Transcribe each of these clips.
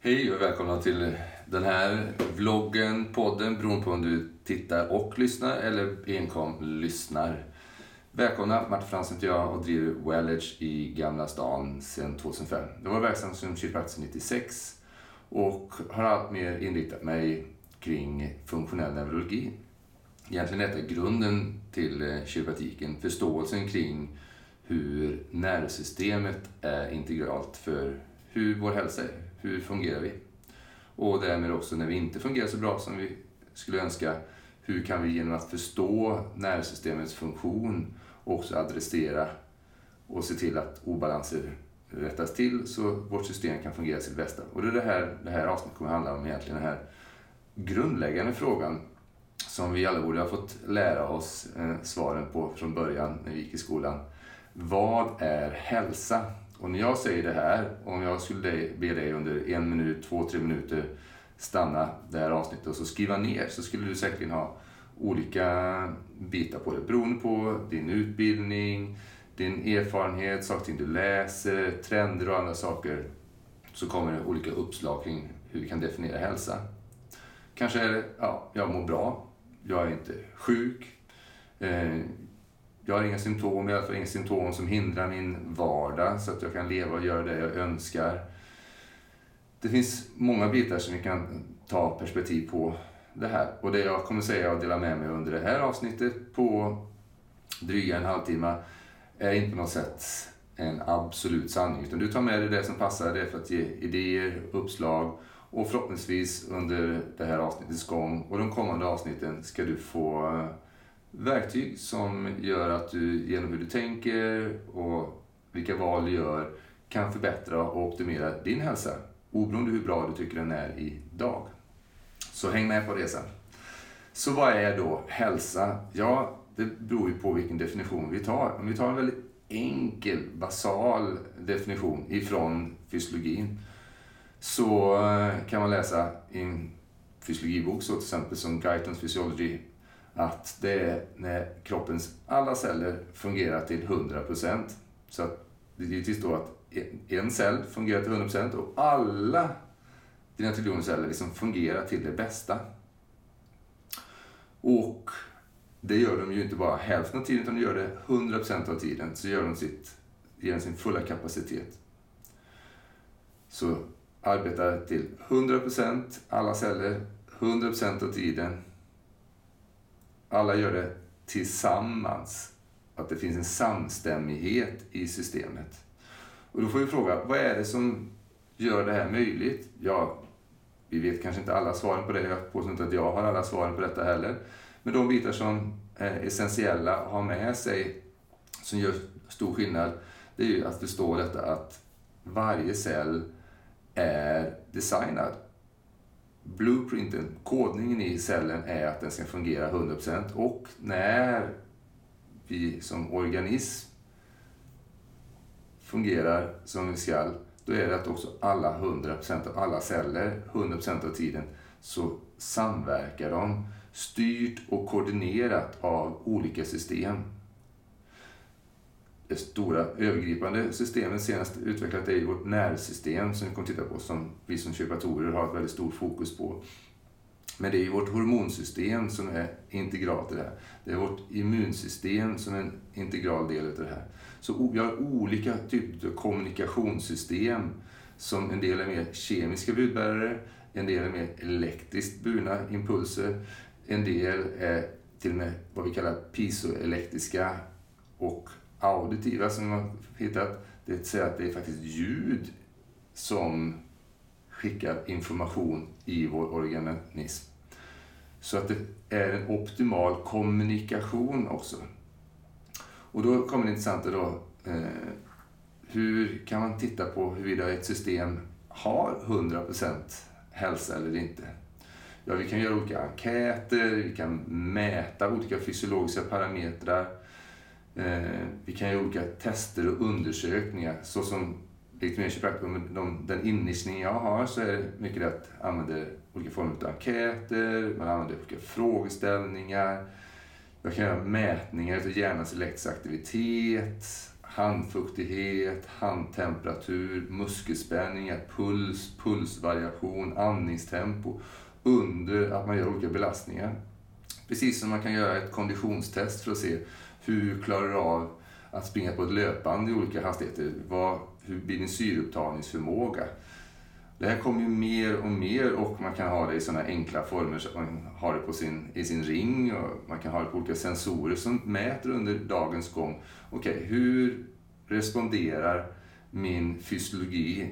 Hej och välkomna till den här vloggen, podden, beroende på om du tittar och lyssnar eller enkom lyssnar. Välkomna, Martin Fransson heter jag och driver Wellage i Gamla stan sedan 2005. Jag var verksam som kiropraktor 96 och har alltmer inriktat mig kring funktionell neurologi. Egentligen är detta grunden till eh, kiropraktiken, förståelsen kring hur nervsystemet är integralt för hur vår hälsa är, hur fungerar vi? Och därmed också när vi inte fungerar så bra som vi skulle önska, hur kan vi genom att förstå nervsystemets funktion också adressera och se till att obalanser rättas till så vårt system kan fungera sitt bästa. Och det är det här, det här avsnittet kommer handla om egentligen, den här grundläggande frågan som vi alla borde ha fått lära oss eh, svaren på från början när vi gick i skolan. Vad är hälsa? Och när jag säger det här, om jag skulle be dig under en minut, två, tre minuter stanna det här avsnittet och så skriva ner så skulle du säkerligen ha olika bitar på det. Beroende på din utbildning, din erfarenhet, saker du läser, trender och andra saker så kommer det olika uppslag kring hur vi kan definiera hälsa. Kanske är det, ja, jag mår bra, jag är inte sjuk, eh, jag har inga symptom, i alla fall inga symptom som hindrar min vardag så att jag kan leva och göra det jag önskar. Det finns många bitar som vi kan ta perspektiv på det här. Och det jag kommer säga och dela med mig under det här avsnittet på dryga en halvtimme är inte på något sätt en absolut sanning. Utan du tar med dig det som passar dig för att ge idéer, uppslag och förhoppningsvis under det här avsnittets gång och de kommande avsnitten ska du få verktyg som gör att du genom hur du tänker och vilka val du gör kan förbättra och optimera din hälsa oberoende hur bra du tycker den är idag. Så häng med på resan. Så vad är då hälsa? Ja, det beror ju på vilken definition vi tar. Om vi tar en väldigt enkel, basal definition ifrån fysiologin så eh, kan man läsa i en fysiologibok så till exempel som Guytons Physiology att det är när kroppens alla celler fungerar till 100%. Så att det är givetvis då att en cell fungerar till 100% och alla dina triljoner celler liksom fungerar till det bästa. Och det gör de ju inte bara hälften av tiden utan de gör det 100% av tiden. Så gör de sitt, ger sin fulla kapacitet. Så arbetar till 100% alla celler, 100% av tiden alla gör det tillsammans. Att det finns en samstämmighet i systemet. Och då får vi fråga, vad är det som gör det här möjligt? Ja, vi vet kanske inte alla svaren på det. Jag påstår inte att jag har alla svaren på detta heller. Men de bitar som är essentiella att ha med sig, som gör stor skillnad, det är ju att förstå detta att varje cell är designad blueprinten, kodningen i cellen är att den ska fungera 100% och när vi som organism fungerar som vi ska, då är det att också alla 100% av alla celler, 100% av tiden, så samverkar de styrt och koordinerat av olika system det stora övergripande systemet senast utvecklat är vårt nervsystem som vi kommer titta på, som vi som kiropraktorer har ett väldigt stort fokus på. Men det är vårt hormonsystem som är integralt i det här. Det är vårt immunsystem som är en integral del av det här. Så vi har olika typer av kommunikationssystem som en del är mer kemiska budbärare, en del är mer elektriskt burna impulser, en del är till och med vad vi kallar pisoelektriska och auditiva alltså som man hittat. Det vill säga att det är faktiskt ljud som skickar information i vår organism. Så att det är en optimal kommunikation också. Och då kommer det intressanta då. Eh, hur kan man titta på huruvida ett system har 100% hälsa eller inte? Ja, vi kan göra olika enkäter, vi kan mäta olika fysiologiska parametrar. Eh, vi kan göra olika tester och undersökningar. Så som legitimation den inriktning jag har så är det mycket att använda olika former av enkäter, man använder olika frågeställningar. Jag kan göra mätningar av hjärnans elektriska aktivitet, handfuktighet, handtemperatur, muskelspänningar, puls, pulsvariation, andningstempo under att man gör olika belastningar. Precis som man kan göra ett konditionstest för att se hur klarar du av att springa på ett löpband i olika hastigheter. Vad, hur blir din syreupptagningsförmåga? Det här kommer ju mer och mer och man kan ha det i sådana enkla former så att man har det på sin, i sin ring och man kan ha det på olika sensorer som mäter under dagens gång. Okej, okay, hur responderar min fysiologi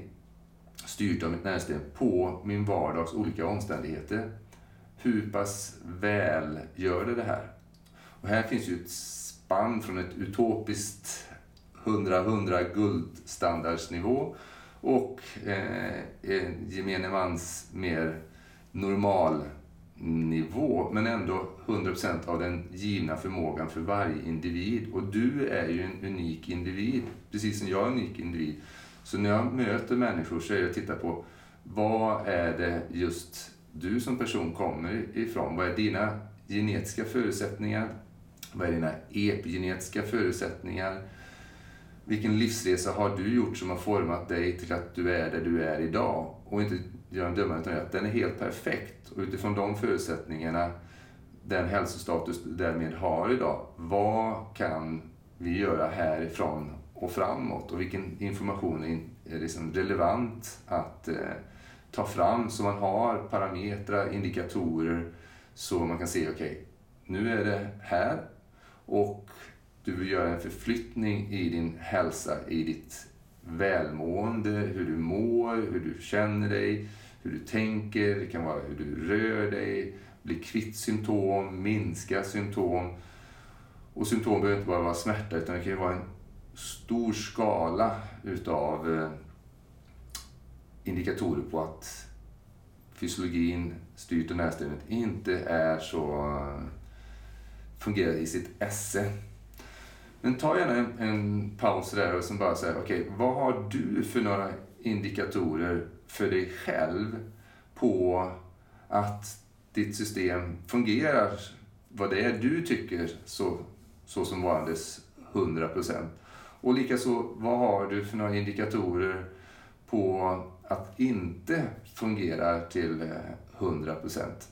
styrt av mitt nervsystem på min vardags olika omständigheter? Hur pass väl gör det det här? Och här finns ju ett spann från ett utopiskt 100-100 guldstandardsnivå och eh, gemene mans mer normal nivå men ändå 100% av den givna förmågan för varje individ. Och du är ju en unik individ, precis som jag är en unik individ. Så när jag möter människor så är det att titta på vad är det just du som person kommer ifrån? Vad är dina genetiska förutsättningar? Vad är dina epigenetiska förutsättningar? Vilken livsresa har du gjort som har format dig till att du är där du är idag? Och inte göra en dömande utan att den är helt perfekt. Och utifrån de förutsättningarna, den hälsostatus du därmed har idag, vad kan vi göra härifrån och framåt? Och vilken information är liksom relevant att eh, ta fram så man har parametrar, indikatorer så man kan se, okej, okay, nu är det här och du vill göra en förflyttning i din hälsa, i ditt välmående, hur du mår, hur du känner dig, hur du tänker, det kan vara hur du rör dig, bli kvitt symptom, minska symptom. Och symptom behöver inte bara vara smärta utan det kan ju vara en stor skala utav eh, indikatorer på att fysiologin, styrt och närsystemet, inte är så eh, fungerar i sitt esse. Men ta gärna en, en paus där och sen bara säga, okej, okay, vad har du för några indikatorer för dig själv på att ditt system fungerar vad det är du tycker så, så som varandes 100 procent? Och likaså, vad har du för några indikatorer på att inte fungerar till 100 procent?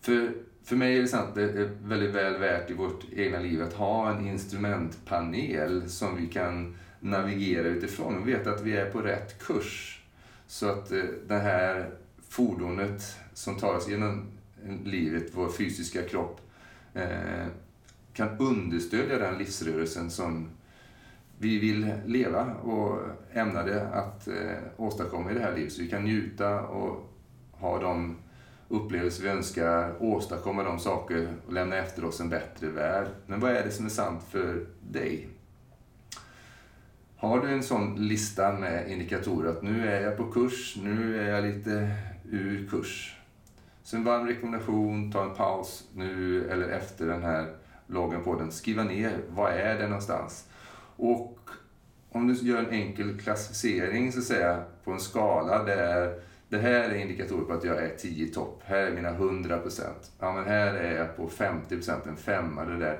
För för mig är det sant, det är väldigt väl värt i vårt egna liv att ha en instrumentpanel som vi kan navigera utifrån och veta att vi är på rätt kurs. Så att eh, det här fordonet som tar oss genom eh, livet, vår fysiska kropp, eh, kan understödja den livsrörelsen som vi vill leva och ämnade att åstadkomma i det här livet. Så vi kan njuta och ha de upplevelser vi önskar, åstadkomma de saker och lämna efter oss en bättre värld. Men vad är det som är sant för dig? Har du en sån lista med indikatorer att nu är jag på kurs, nu är jag lite ur kurs. Så en varm rekommendation, ta en paus nu eller efter den här loggen på den. Skriva ner, vad är det någonstans? Och om du gör en enkel klassificering så att säga, på en skala där det här är indikatorer på att jag är 10 topp. Här är mina 100 procent. Ja, men här är jag på 50 procent, en femma. Det där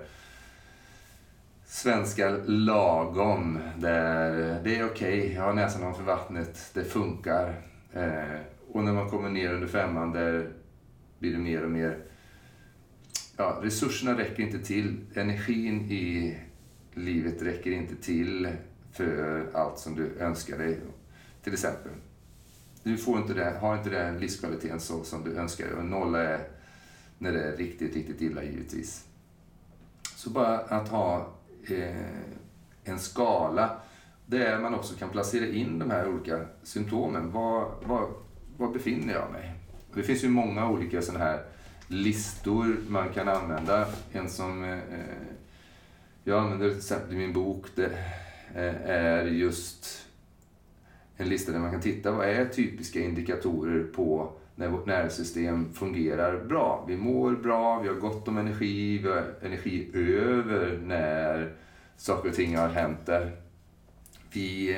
svenska lagom. Där det är okej, okay, jag har näsan ovanför vattnet, det funkar. Eh, och när man kommer ner under femman, där blir det mer och mer... Ja, resurserna räcker inte till. Energin i livet räcker inte till för allt som du önskar dig. Till exempel du får inte det, har inte den livskvaliteten så som du önskar. Och nolla är när det är riktigt, riktigt illa givetvis. Så bara att ha eh, en skala där man också kan placera in de här olika symptomen. Var, var, var befinner jag mig? Det finns ju många olika sådana här listor man kan använda. En som eh, eh jag använder till exempel i min bok det eh, är just en lista där man kan titta vad är typiska indikatorer på när vårt nervsystem fungerar bra. Vi mår bra, vi har gott om energi, vi har energi över när saker och ting har hänt där. Vi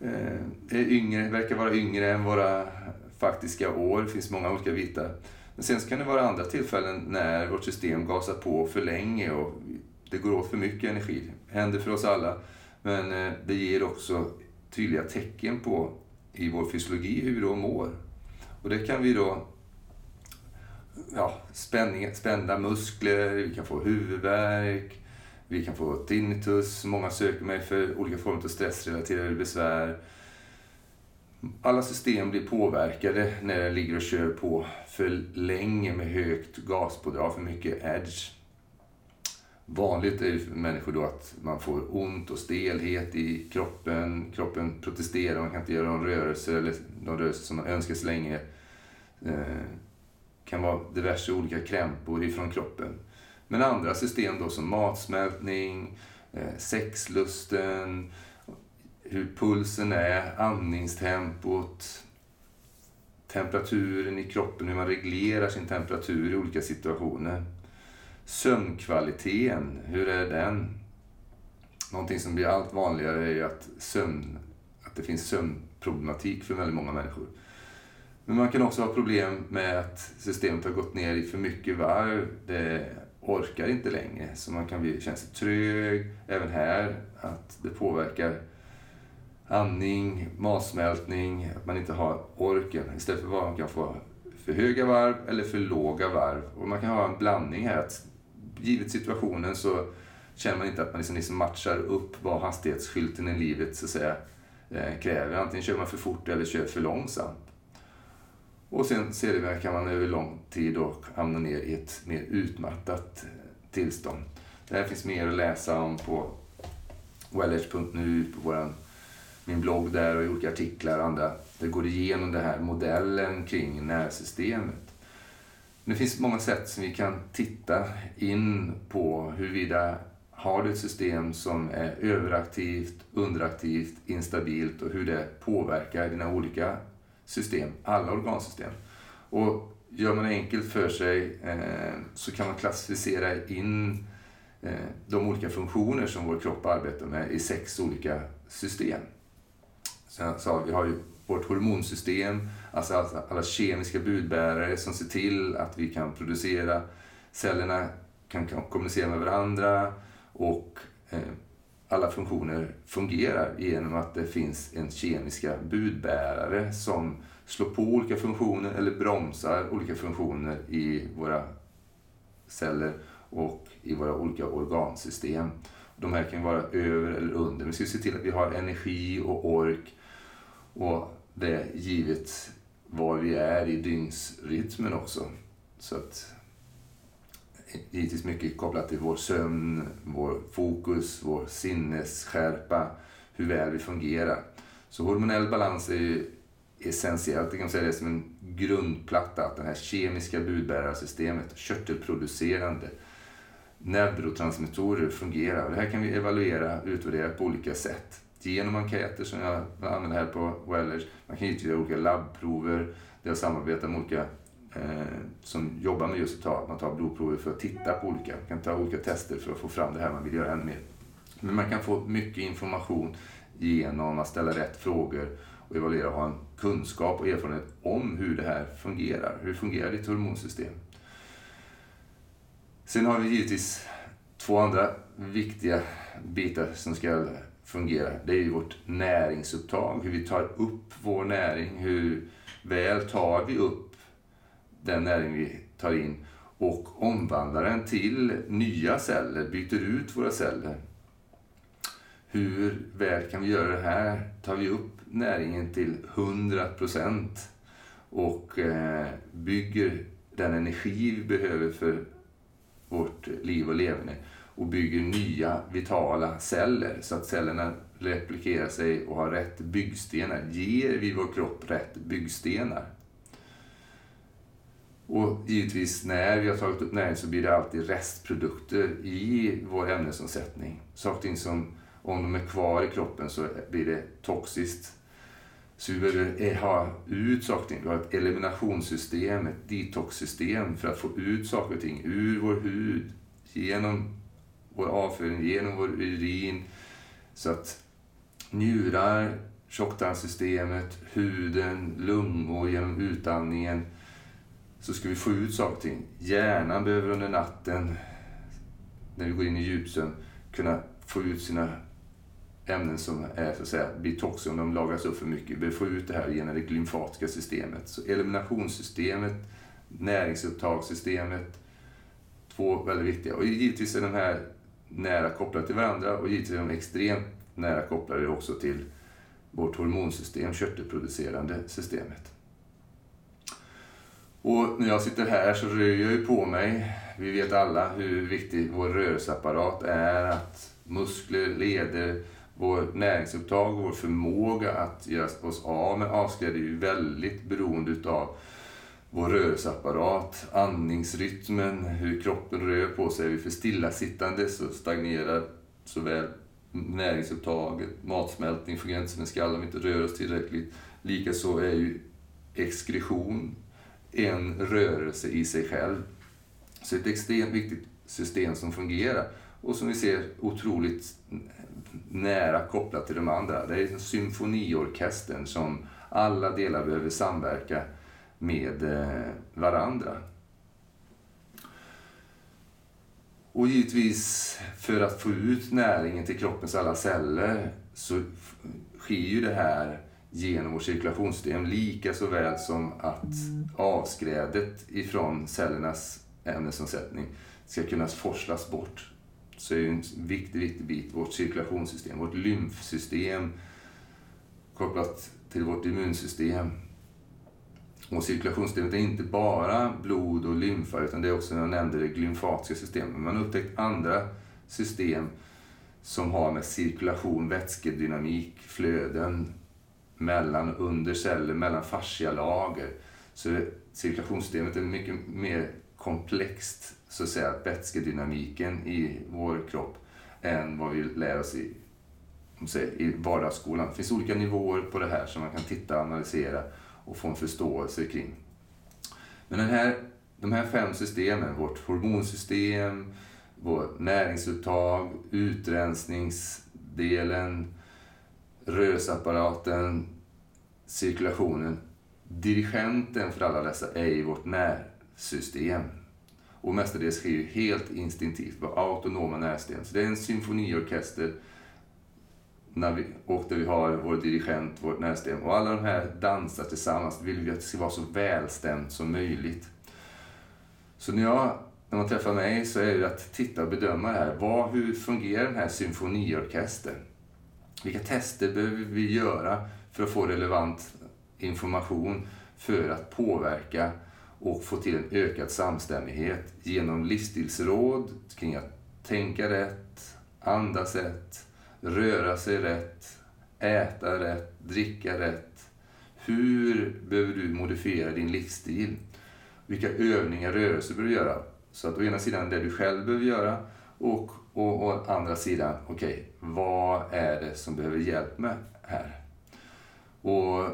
eh, är yngre, verkar vara yngre än våra faktiska år. Det finns många olika bitar. Men sen så kan det vara andra tillfällen när vårt system gasar på för länge och det går åt för mycket energi. Det händer för oss alla. Men eh, det ger också tydliga tecken på i vår fysiologi hur vi då mår. Och det kan vi då ja, spänning, spända muskler, vi kan få huvudvärk, vi kan få tinnitus. Många söker mig för olika former av stressrelaterade besvär. Alla system blir påverkade när jag ligger och kör på för länge med högt gaspådrag, för mycket edge. Vanligt är ju för människor då att man får ont och stelhet i kroppen. Kroppen protesterar, man kan inte göra någon rörelse eller de rörelser som man önskar så länge. Eh, kan vara diverse olika krämpor ifrån kroppen. Men andra system då som matsmältning, eh, sexlusten, hur pulsen är, andningstempot, temperaturen i kroppen, hur man reglerar sin temperatur i olika situationer. Sömnkvaliteten, hur är den? Någonting som blir allt vanligare är att, sömn, att det finns sömnproblematik för väldigt många människor. Men man kan också ha problem med att systemet har gått ner i för mycket varv. Det orkar inte längre, så man kan bli, känna sig trög. Även här, att det påverkar andning, matsmältning, att man inte har orken. Istället för att man kan få för höga varv eller för låga varv. Och man kan ha en blandning här. Att givet situationen så känner man inte att man liksom, liksom matchar upp vad hastighetsskylten i livet så att säga, eh, kräver. Antingen kör man för fort eller kör för långsamt. Och sen sedermera kan man över lång tid då hamna ner i ett mer utmattat eh, tillstånd. Det här finns mer att läsa om på wellage.nu, på våran, min blogg där och i olika artiklar och andra. Där går igenom den här modellen kring nervsystemet. Det finns många sätt som vi kan titta in på huruvida har du ett system som är överaktivt, underaktivt, instabilt och hur det påverkar dina olika system, alla organsystem. Och gör man det enkelt för sig eh, så kan man klassificera in eh, de olika funktioner som vår kropp arbetar med i sex olika system. Så, så vi har ju vårt hormonsystem, alltså alla, alla kemiska budbärare som ser till att vi kan producera, cellerna kan, kan kommunicera med varandra och eh, alla funktioner fungerar genom att det finns en kemiska budbärare som slår på olika funktioner eller bromsar olika funktioner i våra celler och i våra olika organsystem. De här kan vara över eller under. Vi ska se till att vi har energi och ork och det givet var vi är i dygnsrytmen också. Så att givetvis mycket kopplat till vår sömn, vår fokus, vår sinnesskärpa, hur väl vi fungerar. Så hormonell balans är ju essentiellt, jag kan säga det som en grundplatta, att det här kemiska budbärarsystemet, körtelproducerande neurotransmittorer fungerar. Det här kan vi evaluera utvärdera på olika sätt. Genom enkäter som jag använder här på Wellers. Man kan givetvis göra olika labbprover där jag samarbetar med olika eh, som jobbar med just att ta, man tar blodprover för att titta på olika, man kan ta olika tester för att få fram det här man vill göra ännu mer. Men man kan få mycket information genom att ställa rätt frågor och evaluera och ha en kunskap och erfarenhet om hur det här fungerar. Hur fungerar ditt hormonsystem? Sen har vi givetvis två andra viktiga bitar som ska fungerar, Det är ju vårt näringsupptag, hur vi tar upp vår näring, hur väl tar vi upp den näring vi tar in och omvandlar den till nya celler, byter ut våra celler. Hur väl kan vi göra det här? Tar vi upp näringen till 100 procent och eh, bygger den energi vi behöver för vårt liv och leverne och bygger nya vitala celler så att cellerna replikerar sig och har rätt byggstenar. Ger vi vår kropp rätt byggstenar? Och givetvis när vi har tagit upp näring så blir det alltid restprodukter i vår ämnesomsättning. Saker och ting som, om de är kvar i kroppen så blir det toxiskt. Så vi behöver eh, ha ut saker och ting. Vi har ett eliminationssystem, ett detoxsystem för att få ut saker och ting ur vår hud, genom vår avföring, genom vår urin. Så att njurar, tjocktarmssystemet, huden, lungor genom utandningen så ska vi få ut saker och ting. Hjärnan behöver under natten när vi går in i djupsömn, kunna få ut sina ämnen som är, så att säga, bitoxi, om de lagras upp för mycket. Vi behöver få ut det här genom det glymfatiska systemet. Så eliminationssystemet, näringsupptagssystemet, två väldigt viktiga. Och givetvis är de här nära kopplade till varandra och givetvis är de extremt nära kopplade också till vårt hormonsystem, körtelproducerande systemet. Och när jag sitter här så rör jag ju på mig. Vi vet alla hur viktig vår rörelseapparat är, att muskler, leder, vår näringsupptag, och vår förmåga att göra oss av med avskräde är ju väldigt beroende utav vår rörelseapparat, andningsrytmen, hur kroppen rör på sig. Är vi för stillasittande så stagnerar såväl näringsupptaget, matsmältning fungerar inte som en skall om vi inte rör oss tillräckligt. Likaså är ju exkretion en rörelse i sig själv. Så ett extremt viktigt system som fungerar och som vi ser otroligt nära kopplat till de andra. Det är symfoniorkestern som alla delar behöver samverka med eh, varandra. Och givetvis för att få ut näringen till kroppens alla celler så sker ju det här genom vårt cirkulationssystem lika så väl som att avskrädet ifrån cellernas ämnesomsättning ska kunna forslas bort. Så är det en viktig, viktig bit, vårt cirkulationssystem, vårt lymfsystem kopplat till vårt immunsystem och cirkulationssystemet är inte bara blod och lymfa utan det är också, jag nämnde, det glymfatiska systemet. Man har upptäckt andra system som har med cirkulation, vätskedynamik, flöden mellan och under celler, mellan fascialager. Så cirkulationssystemet är mycket mer komplext, så att säga, vätskedynamiken i vår kropp än vad vi lär oss i, i vardagsskolan. Det finns olika nivåer på det här som man kan titta och analysera och få en förståelse kring. Men den här, de här fem systemen, vårt hormonsystem, vårt näringsuttag, utrensningsdelen, rörelseapparaten, cirkulationen. Dirigenten för alla dessa är i vårt närsystem. Och mestadels sker ju helt instinktivt, våra autonoma nervsystem. Så det är en symfoniorkester när vi, och där vi har vår dirigent, vårt närstäm Och alla de här dansar tillsammans. vill vi att det ska vara så välstämt som möjligt. Så när, jag, när man träffar mig så är det att titta och bedöma det här. Vad, hur fungerar den här symfoniorkestern? Vilka tester behöver vi göra för att få relevant information för att påverka och få till en ökad samstämmighet genom livsstilsråd kring att tänka rätt, andas rätt, röra sig rätt, äta rätt, dricka rätt. Hur behöver du modifiera din livsstil? Vilka övningar, rörelser behöver du göra? Så att å ena sidan det du själv behöver göra och, och å andra sidan, okej, okay, vad är det som behöver hjälp med här? Och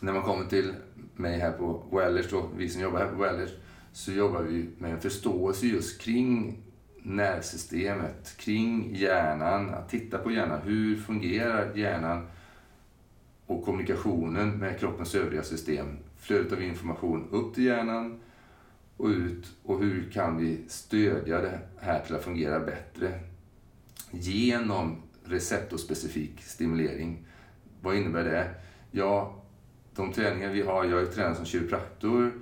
när man kommer till mig här på Wellers, då, vi som jobbar här på Wellers, så jobbar vi med en förståelse just kring nervsystemet, kring hjärnan, att titta på hjärnan. Hur fungerar hjärnan och kommunikationen med kroppens övriga system? Flödet av information upp till hjärnan och ut och hur kan vi stödja det här till att fungera bättre? Genom receptorspecifik stimulering. Vad innebär det? Ja, de träningar vi har, jag är tränare som kiropraktor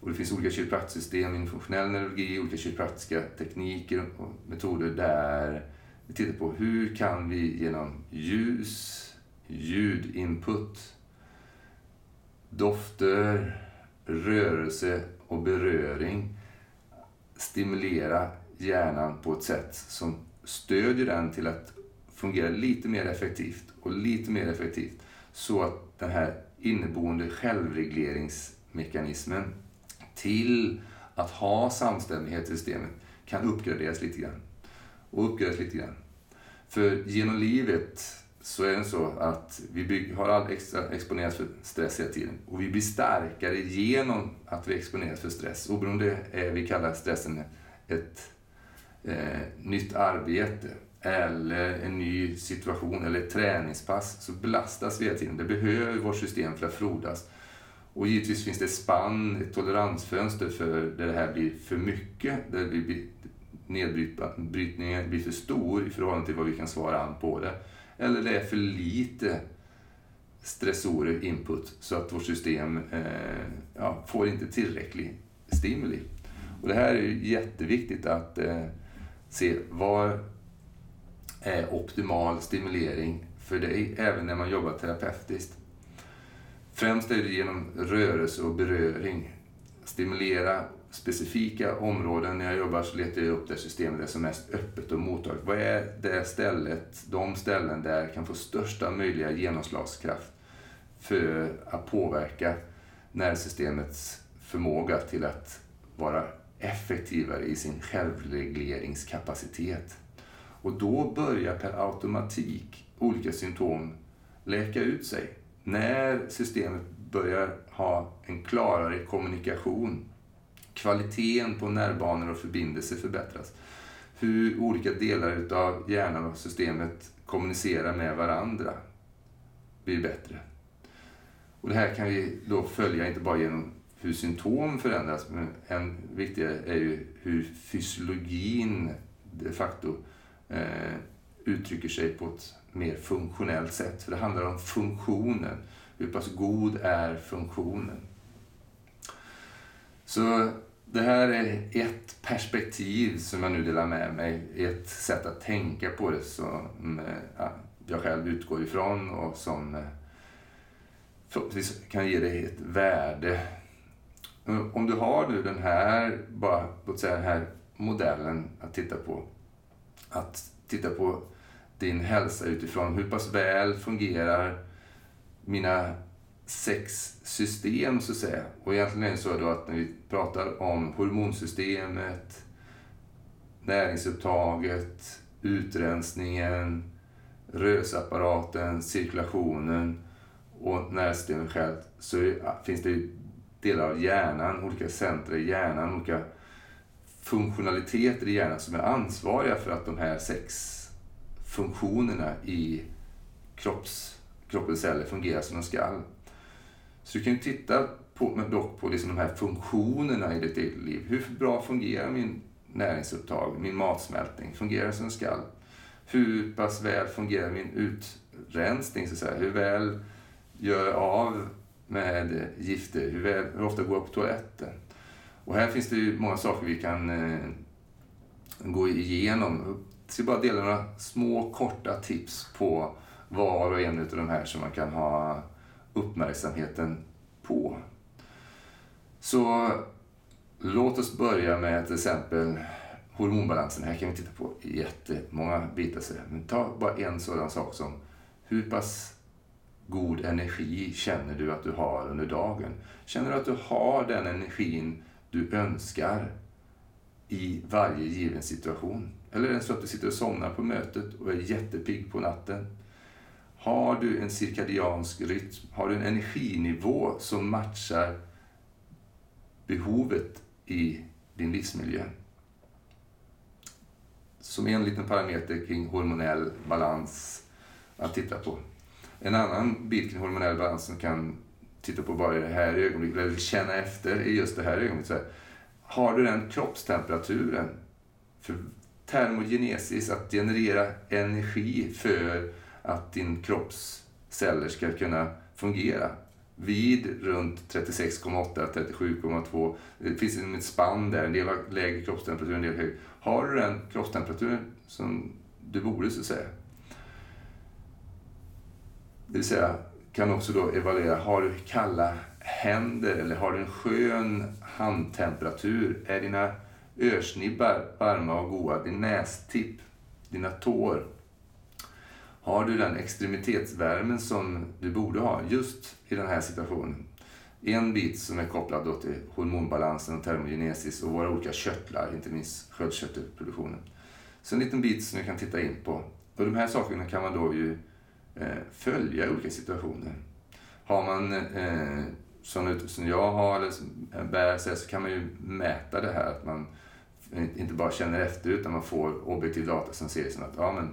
och det finns olika kiropraktsystem inom funktionell neurologi, olika kiropraktiska tekniker och metoder där vi tittar på hur kan vi genom ljus, ljudinput, dofter, rörelse och beröring stimulera hjärnan på ett sätt som stödjer den till att fungera lite mer effektivt och lite mer effektivt så att den här inneboende självregleringsmekanismen till att ha samstämmighet i systemet kan uppgraderas lite grann. Och uppgraderas lite grann. För genom livet så är det så att vi bygger, har all extra exponerats för stress hela tiden. Och vi blir starkare genom att vi exponeras för stress. Oberoende är vi kallar stressen ett eh, nytt arbete eller en ny situation eller ett träningspass så belastas vi hela tiden. Det behöver vårt system för att frodas. Och givetvis finns det ett spann, ett toleransfönster för där det här blir för mycket, där vi blir, nedbrytningen blir för stor i förhållande till vad vi kan svara an på det. Eller det är för lite stressorer, input, så att vårt system eh, ja, får inte tillräcklig stimuli. Och det här är jätteviktigt att eh, se var är optimal stimulering för dig, även när man jobbar terapeutiskt. Främst är det genom rörelse och beröring. Stimulera specifika områden. När jag jobbar så letar jag upp det systemet är som mest öppet och mottagligt. Vad är det stället, de ställen där jag kan få största möjliga genomslagskraft för att påverka nervsystemets förmåga till att vara effektivare i sin självregleringskapacitet. Och då börjar per automatik olika symptom läka ut sig. När systemet börjar ha en klarare kommunikation, kvaliteten på nervbanor och förbindelser förbättras. Hur olika delar av hjärnan och systemet kommunicerar med varandra blir bättre. Och det här kan vi då följa inte bara genom hur symptom förändras, men än viktigare är ju hur fysiologin de facto eh, uttrycker sig på ett mer funktionellt sätt. För det handlar om funktionen. Hur pass god är funktionen? Så det här är ett perspektiv som jag nu delar med mig. Ett sätt att tänka på det som eh, jag själv utgår ifrån och som eh, förhoppningsvis kan ge dig ett värde. Om du har nu den här, bara, låt säga den här modellen att titta på. Att titta på din hälsa utifrån hur pass väl fungerar mina sex system så att säga. Och egentligen är det så då att när vi pratar om hormonsystemet, näringsupptaget, utrensningen, rösapparaten, cirkulationen och nervsystemet självt så finns det delar av hjärnan, olika centra i hjärnan, olika funktionaliteter i hjärnan som är ansvariga för att de här sex funktionerna i kropps, kroppens celler fungerar som de ska. Så du kan ju titta på, dock på liksom de här funktionerna i ditt eget liv. Hur bra fungerar min näringsupptag, min matsmältning? Fungerar det som den ska? Hur pass väl fungerar min utrensning, så att säga? Hur väl gör jag av med gifter? Hur, väl, hur ofta går jag på toaletten? Och här finns det ju många saker vi kan eh, gå igenom jag ska bara dela några små korta tips på var och en av de här som man kan ha uppmärksamheten på. Så låt oss börja med till exempel hormonbalansen. Här kan vi titta på jättemånga bitar. Men ta bara en sådan sak som hur pass god energi känner du att du har under dagen? Känner du att du har den energin du önskar i varje given situation? Eller ens för så att du sitter och somnar på mötet och är jättepigg på natten? Har du en cirkadiansk rytm? Har du en energinivå som matchar behovet i din livsmiljö? Som en liten parameter kring hormonell balans att titta på. En annan bit kring hormonell balans som kan titta på bara i det här ögonblicket, eller känna efter i just det här ögonblicket. Har du den kroppstemperaturen för termogenesis, att generera energi för att din kropps celler ska kunna fungera. Vid runt 36,8, 37,2. Det finns ett spann där, en del har lägre kroppstemperatur, en del högre. Har du den kroppstemperaturen som du borde, så att säga. Det vill säga, kan också då evaluera, har du kalla händer eller har du en skön handtemperatur? Är dina örsnibbar varma och goda, din nästipp, dina tår. Har du den extremitetsvärmen som du borde ha just i den här situationen? En bit som är kopplad då till hormonbalansen och termogenesis och våra olika körtlar, inte minst sköldkörtelproduktionen. Så en liten bit som vi kan titta in på. Och de här sakerna kan man då ju eh, följa i olika situationer. Har man eh, sån utrustning jag har eller bär sig så kan man ju mäta det här. Att man inte bara känner efter utan man får objektiv data som ser som att ja, men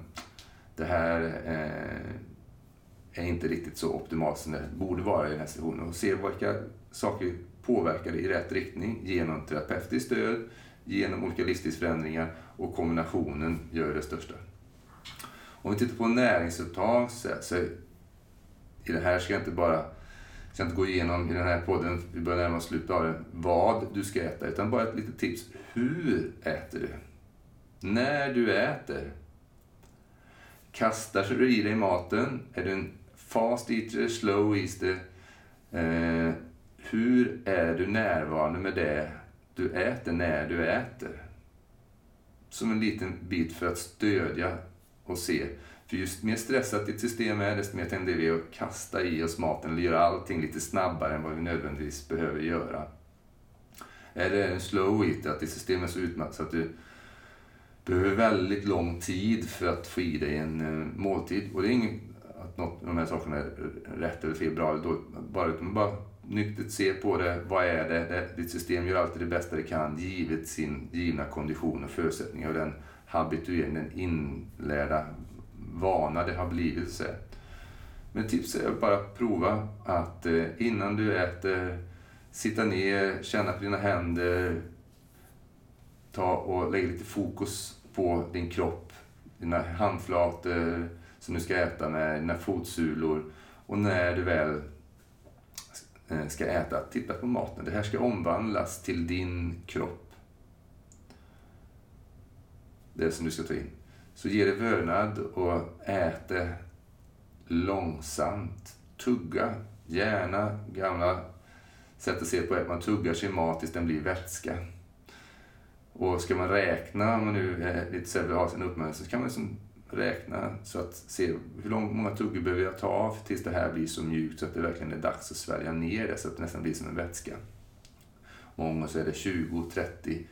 det här eh, är inte riktigt så optimalt som det borde vara i den här situationen. Och se vilka saker påverkar det i rätt riktning genom terapeutiskt stöd, genom olika livsstilsförändringar och kombinationen gör det största. Om vi tittar på näringsupptag så, så i det här ska jag inte bara ska inte gå igenom i den här podden, vi börjar närma oss slutet av den, vad du ska äta, utan bara ett litet tips. Hur äter du? När du äter? Kastar du i dig maten? Är du en fast eater, slow eater? Eh, hur är du närvarande med det du äter när du äter? Som en liten bit för att stödja och se. För just mer stressat ditt system är, desto mer tenderar vi att kasta i oss maten eller göra allting lite snabbare än vad vi nödvändigtvis behöver göra. Är det en slow eat, att ditt system är så utmattat så att du behöver väldigt lång tid för att få i dig en eh, måltid. Och det är inget att något av de här sakerna är rätt eller fel, bra eller dåligt. Bara, utan bara nyktert se på det. Vad är det? det? Ditt system gör alltid det bästa det kan givet sin givna kondition och förutsättningar och den habituering, den inlärda vana det har blivit. Så. Men tipset är bara att prova att eh, innan du äter, sitta ner, känna på dina händer, ta och lägga lite fokus på din kropp, dina handflator som du ska äta med, dina fotsulor. Och när du väl eh, ska äta, titta på maten. Det här ska omvandlas till din kropp. Det som du ska ta in. Så ge det vördnad och ät det långsamt. Tugga, gärna gamla sätt att se på att man tuggar sin mat tills den blir vätska. Och ska man räkna, om man nu är lite så har sin uppmärksamhet, så kan man liksom räkna så att se hur lång, många tuggor behöver jag ta av tills det här blir så mjukt så att det verkligen är dags att svälja ner det så att det nästan blir som en vätska. Många så är det 20, 30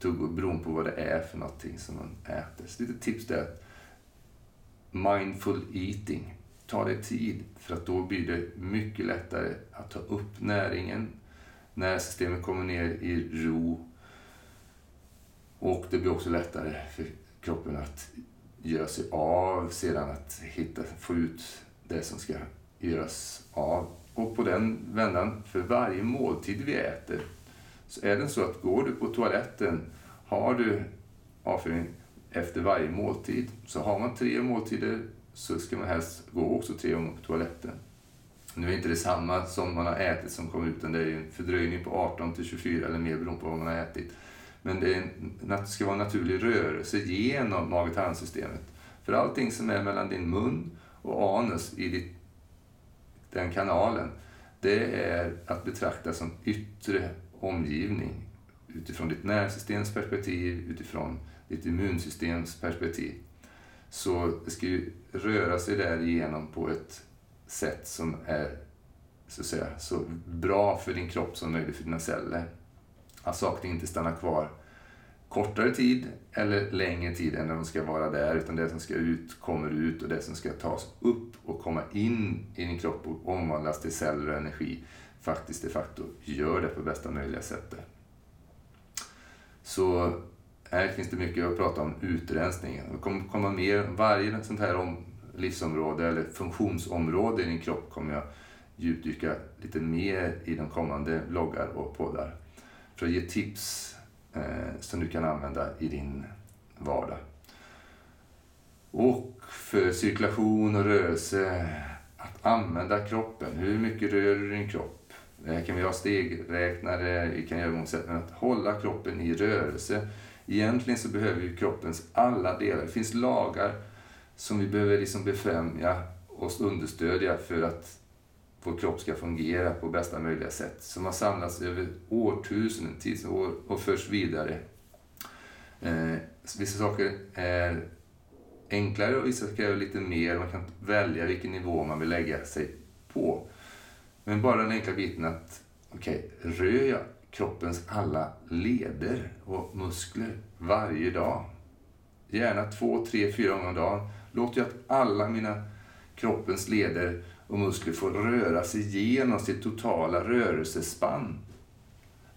tuggor beroende på vad det är för någonting som man äter. Så lite tips där. Mindful eating. Ta dig tid för att då blir det mycket lättare att ta upp näringen när systemet kommer ner i ro. Och det blir också lättare för kroppen att göra sig av sedan att hitta, få ut det som ska göras av. Och på den vändan, för varje måltid vi äter så är det så att går du på toaletten, har du avföring efter varje måltid, så har man tre måltider så ska man helst gå också tre gånger på toaletten. Nu är inte det samma som man har ätit som kommer ut, utan det är en fördröjning på 18 till 24 eller mer beroende på vad man har ätit. Men det en, ska vara en naturlig rörelse genom mag-tarmsystemet. För allting som är mellan din mun och anus i ditt, den kanalen, det är att betrakta som yttre omgivning utifrån ditt nervsystems perspektiv, utifrån ditt immunsystems perspektiv. Så det ska ju röra sig därigenom på ett sätt som är så, att säga, så bra för din kropp som möjligt, för dina celler. Att saker inte stannar kvar kortare tid eller längre tid än när de ska vara där. Utan det som ska ut kommer ut och det som ska tas upp och komma in i din kropp och omvandlas till celler och energi faktiskt de facto gör det på bästa möjliga sätt. Så här finns det mycket att prata om utrensning. Det kommer komma mer, varje sånt här om, livsområde eller funktionsområde i din kropp kommer jag djupdyka lite mer i de kommande bloggar och poddar. För att ge tips eh, som du kan använda i din vardag. Och för cirkulation och rörelse, att använda kroppen. Hur mycket rör du din kropp? Kan vi ha stegräknare, vi kan göra många men att hålla kroppen i rörelse. Egentligen så behöver vi kroppens alla delar. Det finns lagar som vi behöver liksom befrämja och understödja för att vår kropp ska fungera på bästa möjliga sätt. Som har samlats över årtusenden, tidsår och förs vidare. Eh, vissa saker är enklare och vissa kräver lite mer. Man kan välja vilken nivå man vill lägga sig på. Men bara den enkla biten att, okej, okay, rör jag kroppens alla leder och muskler varje dag? Gärna två, tre, fyra gånger om dagen. Låter jag att alla mina kroppens leder och muskler får röra sig genom sitt totala rörelsespann?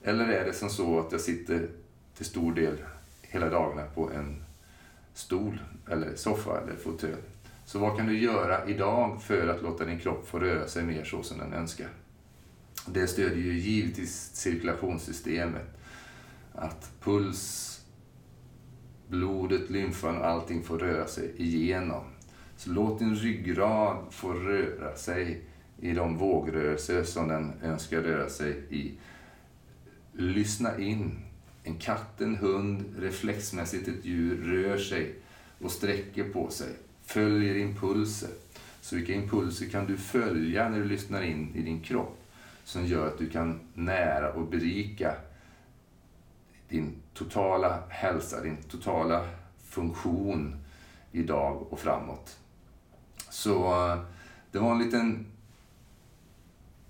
Eller är det som så att jag sitter till stor del hela dagarna på en stol eller soffa eller fåtölj? Så vad kan du göra idag för att låta din kropp få röra sig mer så som den önskar? Det stödjer ju givetvis cirkulationssystemet. Att puls, blodet, lymfan och allting får röra sig igenom. Så låt din ryggrad få röra sig i de vågrörelser som den önskar röra sig i. Lyssna in. En katt, en hund, reflexmässigt ett djur rör sig och sträcker på sig. Följer impulser. Så vilka impulser kan du följa när du lyssnar in i din kropp som gör att du kan nära och berika din totala hälsa, din totala funktion idag och framåt. Så eh, det var en liten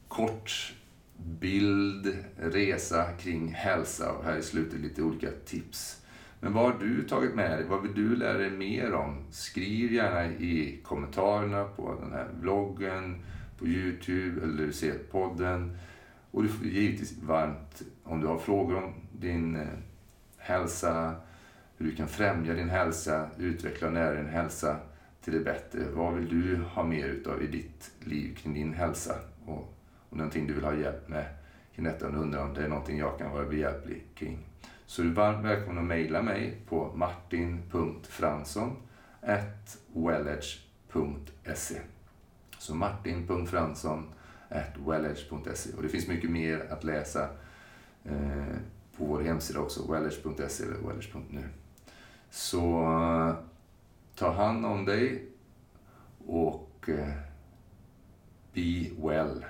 kort bild, resa kring hälsa och här i slutet lite olika tips. Men vad har du tagit med dig? Vad vill du lära dig mer om? Skriv gärna i kommentarerna på den här vloggen, på Youtube eller du ser podden. Och du får givetvis varmt, om du har frågor om din eh, hälsa, hur du kan främja din hälsa, utveckla och nära din hälsa till det bättre. Vad vill du ha mer utav i ditt liv kring din hälsa? Och, och någonting du vill ha hjälp med kring detta och undrar om det är någonting jag kan vara behjälplig kring. Så du är varmt välkommen att mejla mig på martin.fransson welledge.se Så martin.fransson welledge.se Och det finns mycket mer att läsa eh, på vår hemsida också, welledge.se eller welledge.nu. Så eh, ta hand om dig och eh, be well.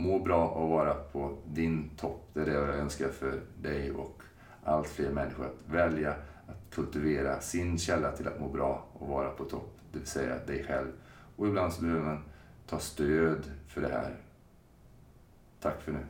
Må bra och vara på din topp. Det är det jag önskar för dig och allt fler människor. Att välja att kultivera sin källa till att må bra och vara på topp. Det vill säga dig själv. Och ibland så behöver man ta stöd för det här. Tack för nu.